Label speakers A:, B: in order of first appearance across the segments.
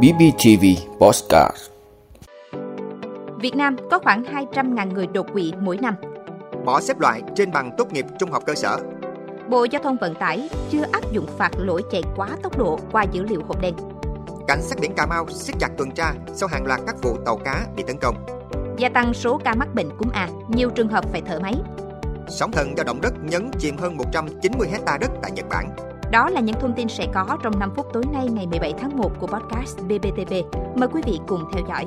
A: BBTV Postcard
B: Việt Nam có khoảng 200.000 người đột quỵ mỗi năm.
C: Bỏ xếp loại trên bằng tốt nghiệp trung học cơ sở.
B: Bộ Giao thông Vận tải chưa áp dụng phạt lỗi chạy quá tốc độ qua dữ liệu hộp đen.
C: Cảnh sát biển Cà Mau siết chặt tuần tra sau hàng loạt các vụ tàu cá bị tấn công.
B: Gia tăng số ca mắc bệnh cúm A, nhiều trường hợp phải thở máy.
C: Sóng thần do động đất nhấn chìm hơn 190 hecta đất tại Nhật Bản.
B: Đó là những thông tin sẽ có trong 5 phút tối nay ngày 17 tháng 1 của podcast BBTV. Mời quý vị cùng theo dõi.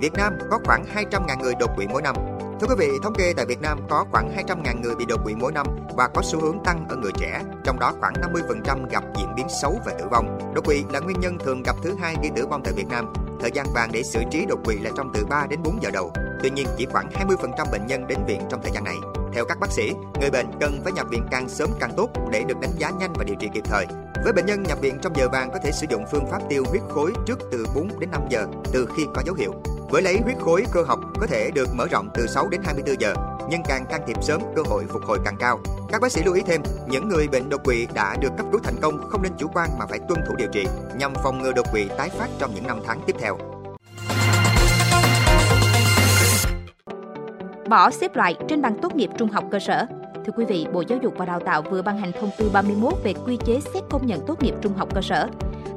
C: Việt Nam có khoảng 200.000 người đột quỵ mỗi năm. Thưa quý vị, thống kê tại Việt Nam có khoảng 200.000 người bị đột quỵ mỗi năm và có xu hướng tăng ở người trẻ, trong đó khoảng 50% gặp diễn biến xấu và tử vong. Đột quỵ là nguyên nhân thường gặp thứ hai gây tử vong tại Việt Nam. Thời gian vàng để xử trí đột quỵ là trong từ 3 đến 4 giờ đầu. Tuy nhiên, chỉ khoảng 20% bệnh nhân đến viện trong thời gian này. Theo các bác sĩ, người bệnh cần phải nhập viện càng sớm càng tốt để được đánh giá nhanh và điều trị kịp thời. Với bệnh nhân nhập viện trong giờ vàng có thể sử dụng phương pháp tiêu huyết khối trước từ 4 đến 5 giờ từ khi có dấu hiệu. Với lấy huyết khối cơ học có thể được mở rộng từ 6 đến 24 giờ, nhưng càng can thiệp sớm cơ hội phục hồi càng cao. Các bác sĩ lưu ý thêm, những người bệnh đột quỵ đã được cấp cứu thành công không nên chủ quan mà phải tuân thủ điều trị nhằm phòng ngừa đột quỵ tái phát trong những năm tháng tiếp theo.
B: Bỏ xếp loại trên bằng tốt nghiệp trung học cơ sở. Thưa quý vị, Bộ Giáo dục và Đào tạo vừa ban hành thông tư 31 về quy chế xét công nhận tốt nghiệp trung học cơ sở.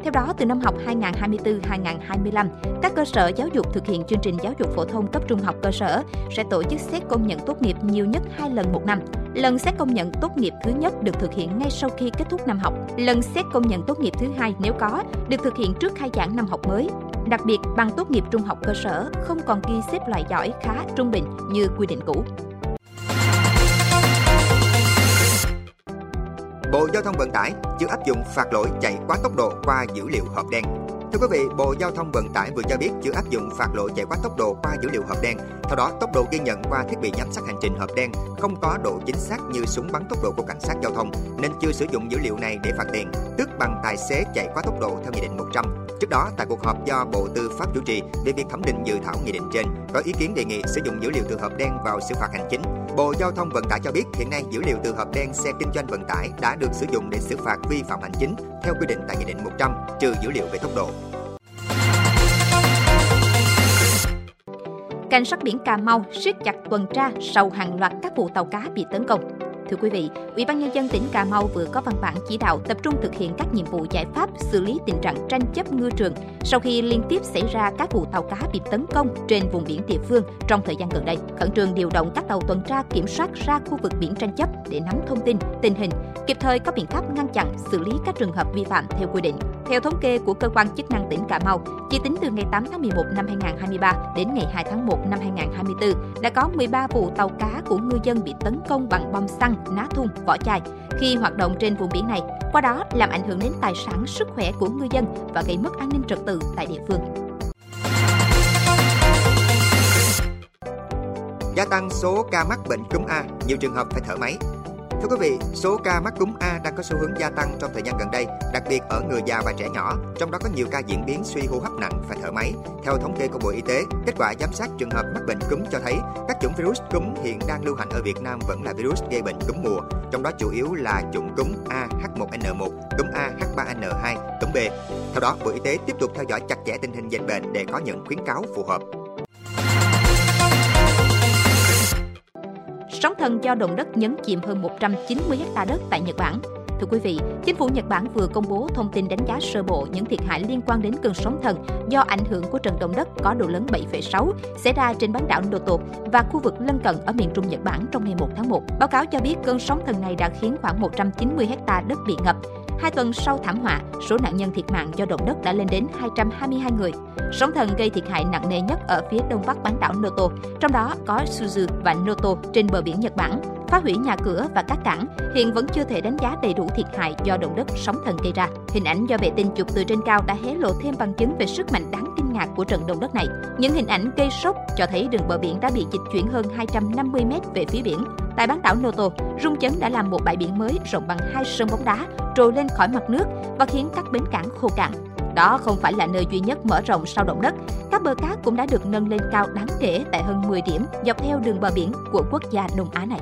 B: Theo đó, từ năm học 2024-2025, các cơ sở giáo dục thực hiện chương trình giáo dục phổ thông cấp trung học cơ sở sẽ tổ chức xét công nhận tốt nghiệp nhiều nhất 2 lần một năm. Lần xét công nhận tốt nghiệp thứ nhất được thực hiện ngay sau khi kết thúc năm học. Lần xét công nhận tốt nghiệp thứ hai nếu có được thực hiện trước khai giảng năm học mới. Đặc biệt, bằng tốt nghiệp trung học cơ sở không còn ghi xếp loại giỏi, khá, trung bình như quy định cũ.
C: Bộ Giao thông Vận tải chưa áp dụng phạt lỗi chạy quá tốc độ qua dữ liệu hộp đen. Thưa quý vị, Bộ Giao thông Vận tải vừa cho biết chưa áp dụng phạt lỗi chạy quá tốc độ qua dữ liệu hộp đen. Theo đó, tốc độ ghi nhận qua thiết bị giám sát hành trình hộp đen không có độ chính xác như súng bắn tốc độ của cảnh sát giao thông nên chưa sử dụng dữ liệu này để phạt tiền, tức bằng tài xế chạy quá tốc độ theo nghị định 100. Trước đó, tại cuộc họp do Bộ Tư pháp chủ trì về việc thẩm định dự thảo nghị định trên, có ý kiến đề nghị sử dụng dữ liệu từ hộp đen vào xử phạt hành chính. Bộ Giao thông Vận tải cho biết hiện nay dữ liệu từ hộp đen xe kinh doanh vận tải đã được sử dụng để xử phạt vi phạm hành chính theo quy định tại nghị định 100, trừ dữ liệu về tốc độ.
B: Cảnh sát biển Cà Mau siết chặt tuần tra sau hàng loạt các vụ tàu cá bị tấn công. Thưa quý vị, Ủy ban nhân dân tỉnh Cà Mau vừa có văn bản chỉ đạo tập trung thực hiện các nhiệm vụ giải pháp xử lý tình trạng tranh chấp ngư trường sau khi liên tiếp xảy ra các vụ tàu cá bị tấn công trên vùng biển địa phương trong thời gian gần đây. Khẩn trương điều động các tàu tuần tra kiểm soát ra khu vực biển tranh chấp để nắm thông tin, tình hình, kịp thời có biện pháp ngăn chặn, xử lý các trường hợp vi phạm theo quy định. Theo thống kê của cơ quan chức năng tỉnh Cà Mau, chỉ tính từ ngày 8 tháng 11 năm 2023 đến ngày 2 tháng 1 năm 2024, đã có 13 vụ tàu cá của ngư dân bị tấn công bằng bom xăng, ná thun, vỏ chai khi hoạt động trên vùng biển này, qua đó làm ảnh hưởng đến tài sản, sức khỏe của ngư dân và gây mất an ninh trật tự tại địa phương.
C: Gia tăng số ca mắc bệnh cúm A, nhiều trường hợp phải thở máy. Thưa quý vị, số ca mắc cúm A đang có xu hướng gia tăng trong thời gian gần đây, đặc biệt ở người già và trẻ nhỏ, trong đó có nhiều ca diễn biến suy hô hấp nặng phải thở máy. Theo thống kê của Bộ Y tế, kết quả giám sát trường hợp mắc bệnh cúm cho thấy các chủng virus cúm hiện đang lưu hành ở Việt Nam vẫn là virus gây bệnh cúm mùa, trong đó chủ yếu là chủng cúm AH1N1, cúm AH3N2, cúm B. Theo đó, Bộ Y tế tiếp tục theo dõi chặt chẽ tình hình dịch bệnh để có những khuyến cáo phù hợp.
B: Sóng thần do động đất nhấn chìm hơn 190 ha đất tại Nhật Bản. Thưa quý vị, chính phủ Nhật Bản vừa công bố thông tin đánh giá sơ bộ những thiệt hại liên quan đến cơn sóng thần do ảnh hưởng của trận động đất có độ lớn 7,6 xảy ra trên bán đảo Noto và khu vực lân cận ở miền Trung Nhật Bản trong ngày 1 tháng 1. Báo cáo cho biết cơn sóng thần này đã khiến khoảng 190 ha đất bị ngập. Hai tuần sau thảm họa, số nạn nhân thiệt mạng do động đất đã lên đến 222 người. Sóng thần gây thiệt hại nặng nề nhất ở phía đông bắc bán đảo Noto, trong đó có Suzu và Noto trên bờ biển Nhật Bản. Phá hủy nhà cửa và các cảng, hiện vẫn chưa thể đánh giá đầy đủ thiệt hại do động đất sóng thần gây ra. Hình ảnh do vệ tinh chụp từ trên cao đã hé lộ thêm bằng chứng về sức mạnh đáng kinh ngạc của trận động đất này. Những hình ảnh gây sốc cho thấy đường bờ biển đã bị dịch chuyển hơn 250 mét về phía biển. Tại bán đảo Noto, rung chấn đã làm một bãi biển mới rộng bằng hai sân bóng đá trồi lên khỏi mặt nước và khiến các bến cảng khô cạn. Đó không phải là nơi duy nhất mở rộng sau động đất. Các bờ cát cũng đã được nâng lên cao đáng kể tại hơn 10 điểm dọc theo đường bờ biển của quốc gia Đông Á này.